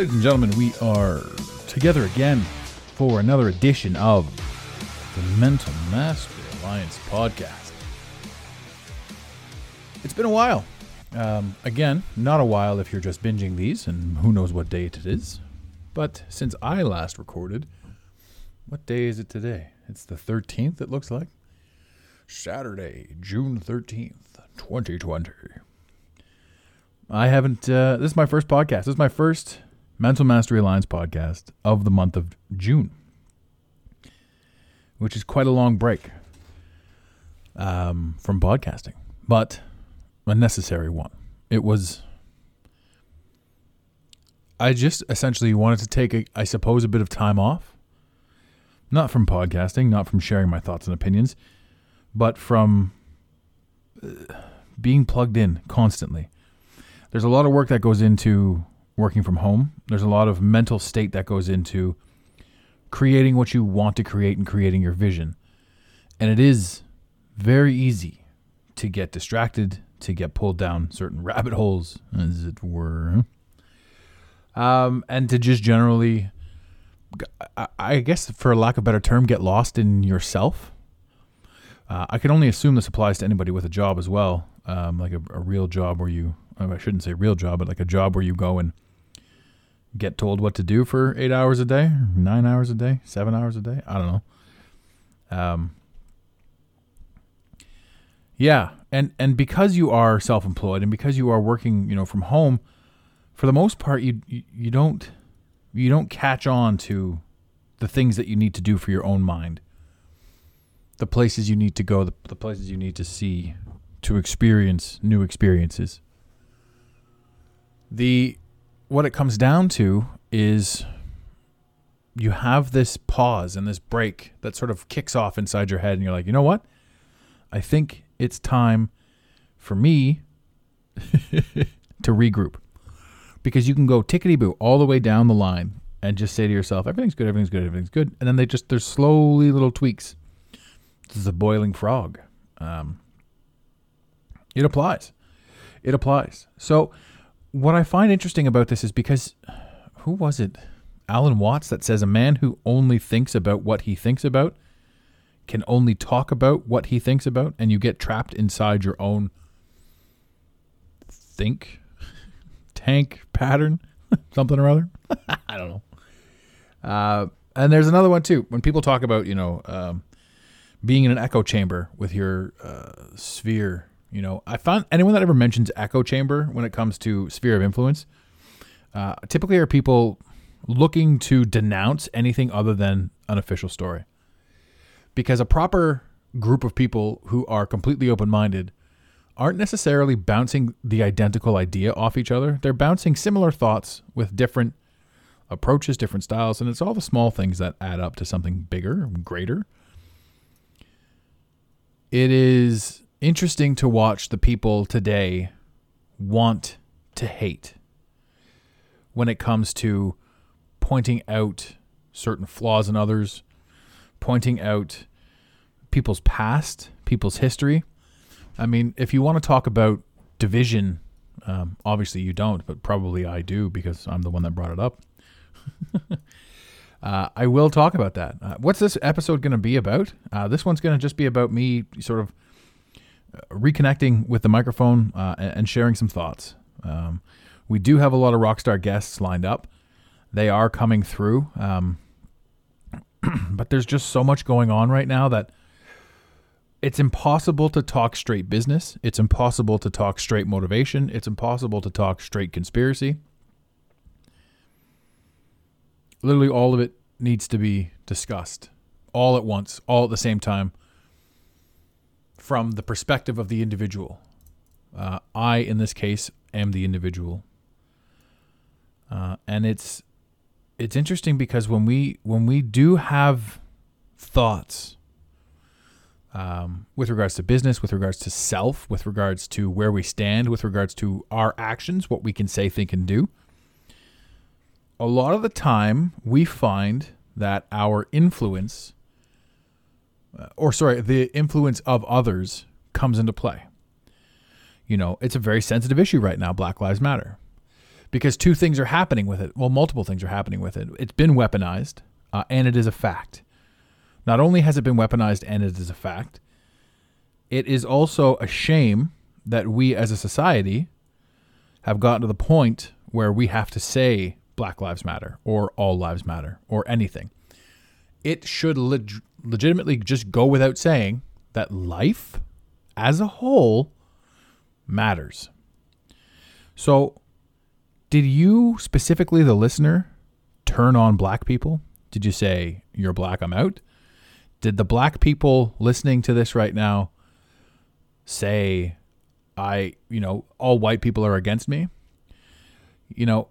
Ladies and gentlemen, we are together again for another edition of the Mental Mastery Alliance podcast. It's been a while. Um, again, not a while if you're just binging these, and who knows what date it is. But since I last recorded, what day is it today? It's the 13th, it looks like. Saturday, June 13th, 2020. I haven't. Uh, this is my first podcast. This is my first Mental Mastery Alliance podcast of the month of June, which is quite a long break um, from podcasting, but a necessary one. It was. I just essentially wanted to take, a, I suppose, a bit of time off. Not from podcasting, not from sharing my thoughts and opinions, but from uh, being plugged in constantly there's a lot of work that goes into working from home. There's a lot of mental state that goes into creating what you want to create and creating your vision. And it is very easy to get distracted, to get pulled down certain rabbit holes, as it were. Um, and to just generally, I- guess for lack of a better term, get lost in yourself. Uh, I can only assume this applies to anybody with a job as well, um, like a, a real job where you, I shouldn't say real job, but like a job where you go and get told what to do for eight hours a day, nine hours a day, seven hours a day. I don't know. Um, yeah, and and because you are self-employed and because you are working, you know, from home, for the most part, you you, don't you don't catch on to the things that you need to do for your own mind the places you need to go, the, the places you need to see to experience new experiences. The what it comes down to is you have this pause and this break that sort of kicks off inside your head and you're like, "You know what? I think it's time for me to regroup." Because you can go tickety boo all the way down the line and just say to yourself, "Everything's good, everything's good, everything's good." And then they just there's slowly little tweaks this is a boiling frog. Um, it applies. It applies. So, what I find interesting about this is because who was it? Alan Watts that says a man who only thinks about what he thinks about can only talk about what he thinks about, and you get trapped inside your own think tank pattern, something or other. I don't know. Uh, and there's another one too. When people talk about, you know, um, being in an echo chamber with your uh, sphere. You know, I found anyone that ever mentions echo chamber when it comes to sphere of influence, uh, typically are people looking to denounce anything other than an official story. Because a proper group of people who are completely open minded aren't necessarily bouncing the identical idea off each other. They're bouncing similar thoughts with different approaches, different styles, and it's all the small things that add up to something bigger, greater it is interesting to watch the people today want to hate when it comes to pointing out certain flaws in others, pointing out people's past, people's history. I mean, if you want to talk about division, um, obviously you don't, but probably I do because I'm the one that brought it up. uh, I will talk about that. Uh, what's this episode going to be about? Uh, this one's going to just be about me sort of reconnecting with the microphone uh, and, sharing some thoughts. Um, we do have a lot of rockstar guests lined up. They are coming through. Um, but there's just so much going on right now that it's impossible to talk straight business. It's impossible to talk straight motivation. It's impossible to talk straight conspiracy. Literally, all of it needs to be discussed all at once, all at the same time, from the perspective of the individual. Uh, I, in this case, am the individual, uh, and it's it's interesting because when we when we do have thoughts um, with regards to business, with regards to self, with regards to where we stand, with regards to our actions, what we can say, think, and do. A lot of the time, we find that our influence, or sorry, the influence of others comes into play. You know, it's a very sensitive issue right now, Black Lives Matter, because two things are happening with it. Well, multiple things are happening with it. It's been weaponized, uh, and it is a fact. Not only has it been weaponized and it is a fact, it is also a shame that we as a society have gotten to the point where we have to say Black Lives Matter or All Lives Matter or anything. It should leg- legitimately just go without saying that life as a whole matters. So, did you specifically, the listener, turn on black people? Did you say, You're black, I'm out? Did the black people listening to this right now say, I, you know, all white people are against me? You know,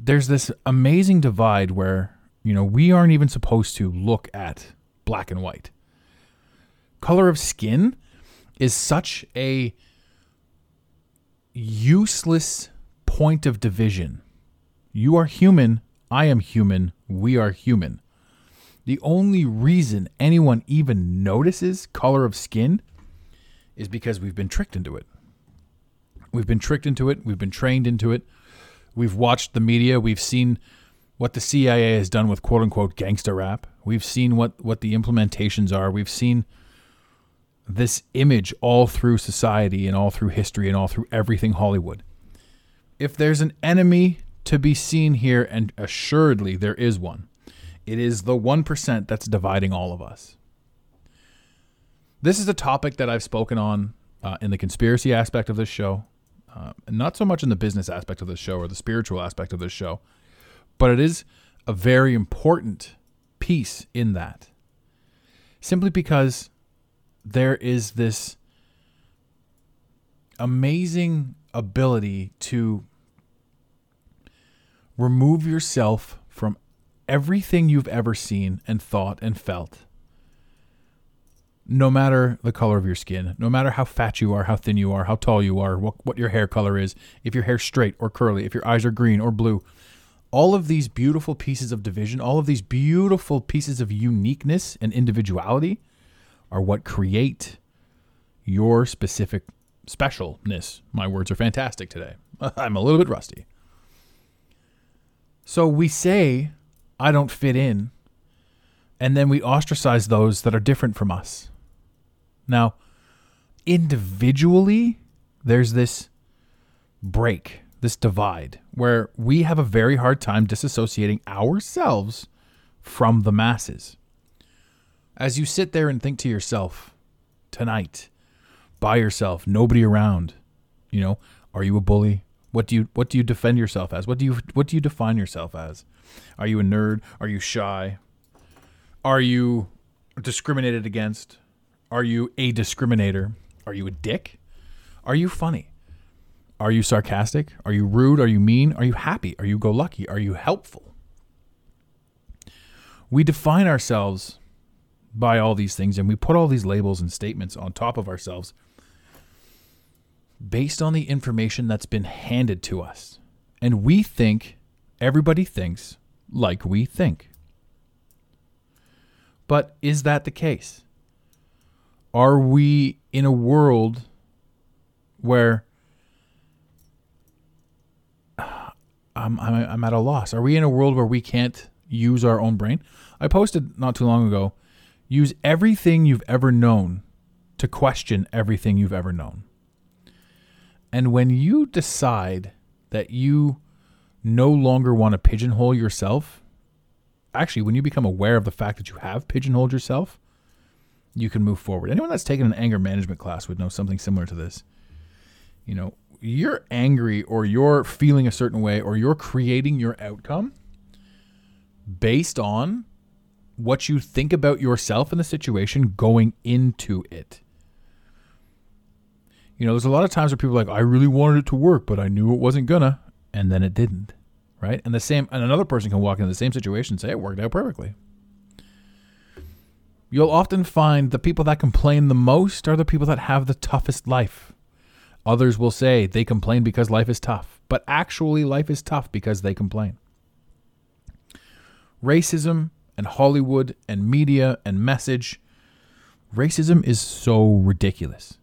there's this amazing divide where, you know, we aren't even supposed to look at black and white. Color of skin is such a useless point of division. You are human, I am human, we are human. The only reason anyone even notices color of skin is because we've been tricked into it. We've been tricked into it, we've been trained into it. We've watched the media, we've seen what the CIA has done with quote unquote gangster rap. We've seen what what the implementations are. We've seen this image all through society and all through history and all through everything Hollywood. If there's an enemy to be seen here, and assuredly there is one, it is the 1% that's dividing all of us. This is a topic that I've spoken on uh, in the conspiracy aspect of this show, uh, not so much in the business aspect of this show or the spiritual aspect of this show, but it is a very important piece in that. Simply because there is this amazing ability to remove yourself from everything you've ever seen and thought and felt. No matter the color of your skin, no matter how fat you are, how thin you are, how tall you are, what, what your hair color is, if your hair's straight or curly, if your eyes are green or blue, all of these beautiful pieces of division, all of these beautiful pieces of uniqueness and individuality are what create your specific specialness. My words are fantastic today. I'm a little bit rusty. So we say, I don't fit in, and then we ostracize those that are different from us. Now, individually, there's this break, this divide, where we have a very hard time disassociating ourselves from the masses. As you sit there and think to yourself tonight, by yourself, nobody around, you know, are you a bully? What do you what do you defend yourself as? What do you what do you define yourself as? Are you a nerd? Are you shy? Are you discriminated against? Are you a discriminator? Are you a dick? Are you funny? Are you sarcastic? Are you rude? Are you mean? Are you happy? Are you go lucky? Are you helpful? We define ourselves by all these things and we put all these labels and statements on top of ourselves based on the information that's been handed to us. And we think, everybody thinks like we think. But is that the case? Are we in a world where I'm, I'm, I'm at a loss? Are we in a world where we can't use our own brain? I posted not too long ago use everything you've ever known to question everything you've ever known. And when you decide that you no longer want to pigeonhole yourself actually when you become aware of the fact that you have pigeonholed yourself, you can move forward. Anyone that's taken an anger management class would know something similar to this. You know, you're angry or you're feeling a certain way or you're creating your outcome based on what you think about yourself in the situation going into it. You know, there's a lot of times where people are like, I really wanted it to work, but I knew it wasn't gonna, and then it didn't. Right? And the same and another person can walk into the same situation and say it worked out perfectly. You'll often find the people that complain the most are the people that have the toughest life. Others will say they complain because life is tough, but actually, life is tough because they complain. Racism and Hollywood and media and message. Racism is so ridiculous.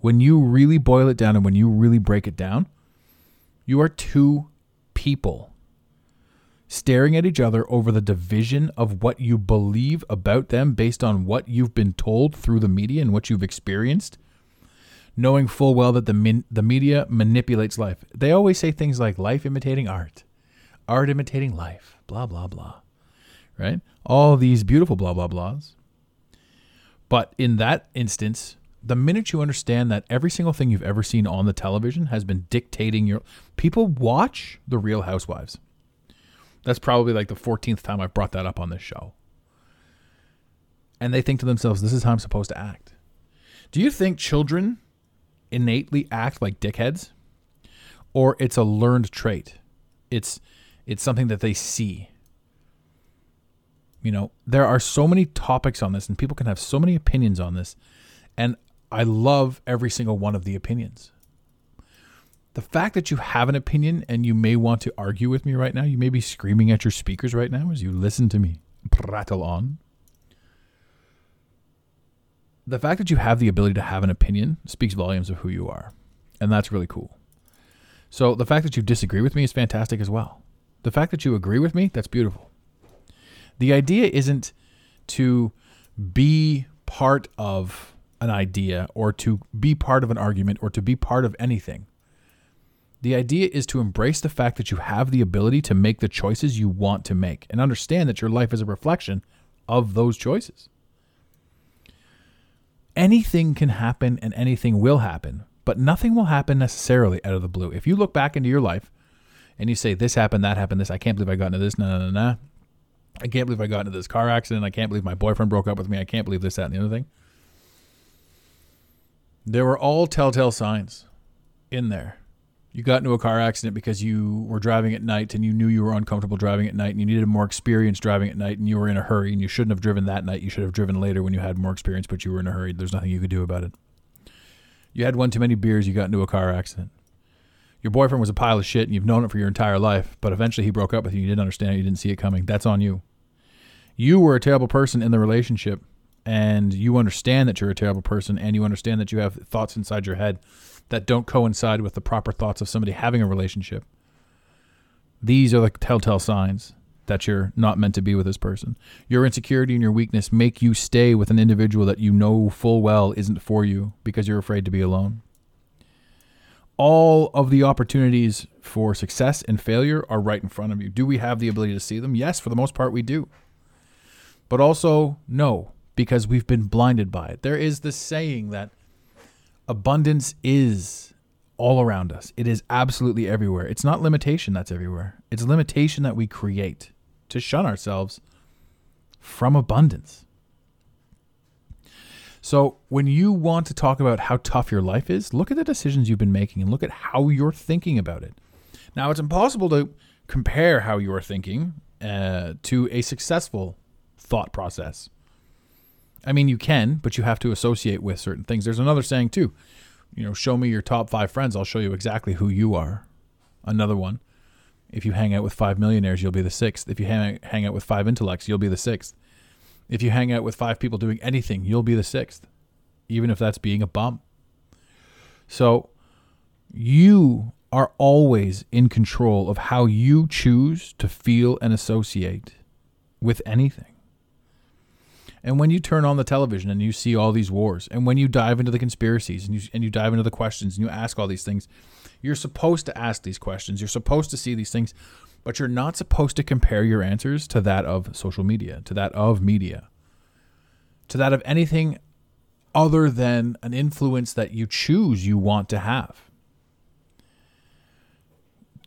When you really boil it down and when you really break it down, you are two people staring at each other over the division of what you believe about them based on what you've been told through the media and what you've experienced, knowing full well that the min- the media manipulates life. They always say things like life imitating art, art imitating life, blah blah blah. Right? All these beautiful blah blah blahs. But in that instance, the minute you understand that every single thing you've ever seen on the television has been dictating your people watch the real housewives that's probably like the 14th time I've brought that up on this show. And they think to themselves, this is how I'm supposed to act. Do you think children innately act like dickheads? Or it's a learned trait? It's it's something that they see. You know, there are so many topics on this and people can have so many opinions on this. And I love every single one of the opinions the fact that you have an opinion and you may want to argue with me right now, you may be screaming at your speakers right now as you listen to me prattle on. The fact that you have the ability to have an opinion speaks volumes of who you are. And that's really cool. So the fact that you disagree with me is fantastic as well. The fact that you agree with me, that's beautiful. The idea isn't to be part of an idea or to be part of an argument or to be part of anything. The idea is to embrace the fact that you have the ability to make the choices you want to make and understand that your life is a reflection of those choices. Anything can happen and anything will happen, but nothing will happen necessarily out of the blue. If you look back into your life and you say, This happened, that happened, this, I can't believe I got into this, nah, nah, nah, nah. I can't believe I got into this car accident. I can't believe my boyfriend broke up with me. I can't believe this, that, and the other thing. There were all telltale signs in there you got into a car accident because you were driving at night and you knew you were uncomfortable driving at night and you needed more experience driving at night and you were in a hurry and you shouldn't have driven that night. You should have driven later when you had more experience, but you were in a hurry. There's nothing you could do about it. You had one too many beers, you got into a car accident. Your boyfriend was a pile of shit and you've known it for your entire life, but eventually he broke up with you. You didn't understand it, you didn't see it coming. That's on you. You were a terrible person in the relationship and you understand that you're a terrible person and you understand that you have thoughts inside your head that don't coincide with the proper thoughts of somebody having a relationship. These are the telltale signs that you're not meant to be with this person. Your insecurity and your weakness make you stay with an individual that you know full well isn't for you because you're afraid to be alone. All of the opportunities for success and failure are right in front of you. Do we have the ability to see them? Yes, for the most part, we do. But also, no, because we've been blinded by it. There is this saying that abundance is all around us. It is absolutely everywhere. It's not limitation that's everywhere. It's limitation that we create to shun ourselves from abundance. So, when you want to talk about how tough your life is, look at the decisions you've been making and look at how you're thinking about it. Now, it's impossible to compare how you're thinking uh, to a successful thought process. I mean, you can, but you have to associate with certain things. There's another saying too. You know, show me your top five friends, I'll show you exactly who you are. Another one. If you hang out with five millionaires, you'll be the sixth. If you hang, hang out with five intellects, you'll be the sixth. If you hang out with five people doing anything, you'll be the sixth, even if that's being a bum. So you are always in control of how you choose to feel and associate with anything. And when you turn on the television and you see all these wars, and when you dive into the conspiracies and you, and you dive into the questions and you ask all these things, you're supposed to ask these questions. You're supposed to see these things But you're not supposed to compare your answers to that of social media, to that of media, to that of anything other than an influence that you choose you want to have.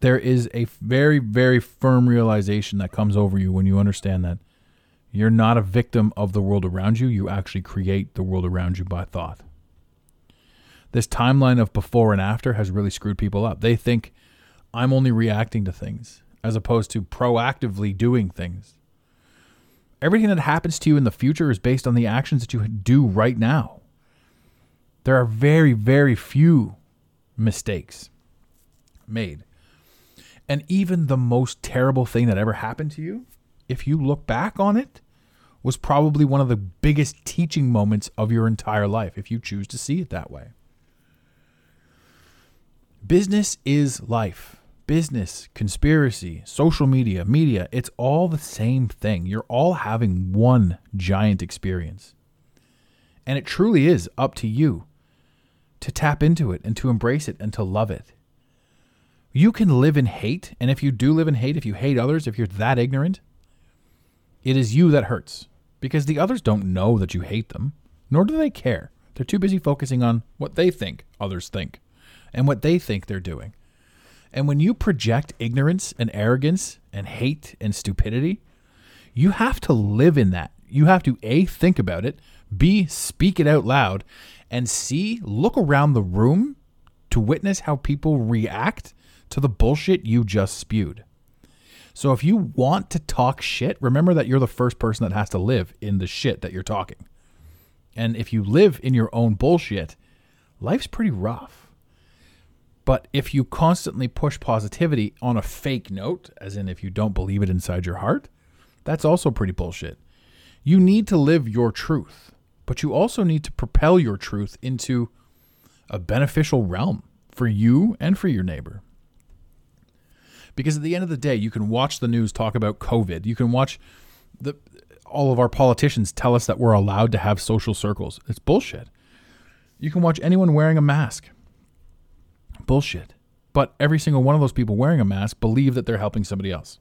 There is a very, very firm realization that comes over you when you understand that you're not a victim of the world around you. You actually create the world around you by thought. This timeline of before and after has really screwed people up. They think I'm only reacting to things as opposed to proactively doing things. Everything that happens to you in the future is based on the actions that you do right now. There are very, very few mistakes made. And even the most terrible thing that ever happened to you, if you look back on it, was probably one of the biggest teaching moments of your entire life, if you choose to see it that way. Business is life. Business, conspiracy, social media, media, it's all the same thing. You're all having one giant experience. And it truly is up to you to tap into it and to embrace it and to love it. You can live in hate, and if you do live in hate, if you hate others, if you're that ignorant, it is you that hurts because the others don't know that you hate them, nor do they care. They're too busy focusing on what they think others think and what they think they're doing. And when you project ignorance and arrogance and hate and stupidity, you have to live in that. You have to A, think about it, B, speak it out loud, and C, look around the room to witness how people react to the bullshit you just spewed. So if you want to talk shit, remember that you're the first person that has to live in the shit that you're talking. And if you live in your own bullshit, life's pretty rough. But if you constantly push positivity on a fake note, as in if you don't believe it inside your heart, that's also pretty bullshit. You need to live your truth, but you also need to propel your truth into a beneficial realm for you and for your neighbor. Because at the end of the day, you can watch the news talk about COVID. You can watch the all of our politicians tell us that we're allowed to have social circles. It's bullshit. You can watch anyone wearing a mask. Bullshit. But every single one of those people wearing a mask believe that they're helping somebody else.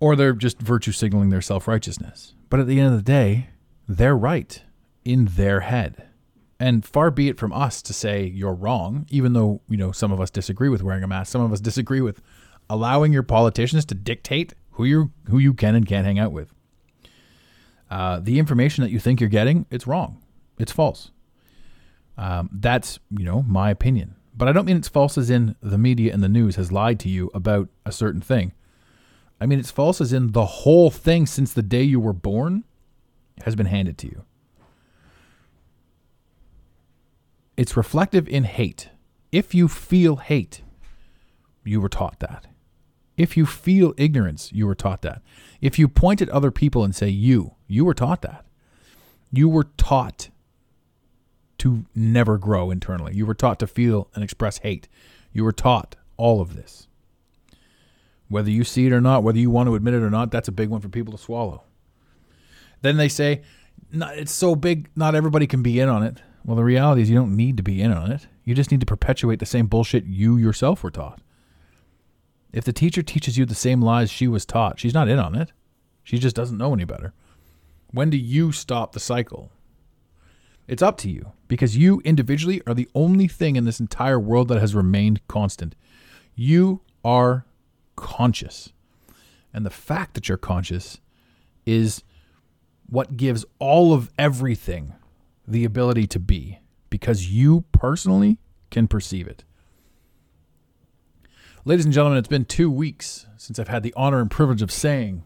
Or they're just virtue signaling their self righteousness. But at the end of the day, they're right in their head. And far be it from us to say you're wrong, even though, you know, some of us disagree with wearing a mask. Some of us disagree with allowing your politicians to dictate who you who you can and can't hang out with. Uh, the information that you think you're getting, it's wrong. It's false. Um, that's you know my opinion, but I don't mean it's false as in the media and the news has lied to you about a certain thing. I mean it's false as in the whole thing since the day you were born has been handed to you. It's reflective in hate. If you feel hate, you were taught that. If you feel ignorance, you were taught that. If you point at other people and say you, you were taught that. You were taught to never grow internally. You were taught to feel and express hate. You were taught all of this. Whether you see it or not, whether you want to admit it or not, that's a big one for people to swallow. Then they say, it's so big, not everybody can be in on it. Well, the reality is you don't need to be in on it. You just need to perpetuate the same bullshit you yourself were taught. If the teacher teaches you the same lies she was taught, she's not in on it. She just doesn't know any better. When do you stop the cycle? It's up to you because you individually are the only thing in this entire world that has remained constant. You are conscious. And the fact that you're conscious is what gives all of everything the ability to be because you personally can perceive it. Ladies and gentlemen, it's been two weeks since I've had the honor and privilege of saying,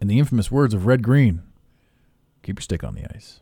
in the infamous words of Red Green, keep your stick on the ice.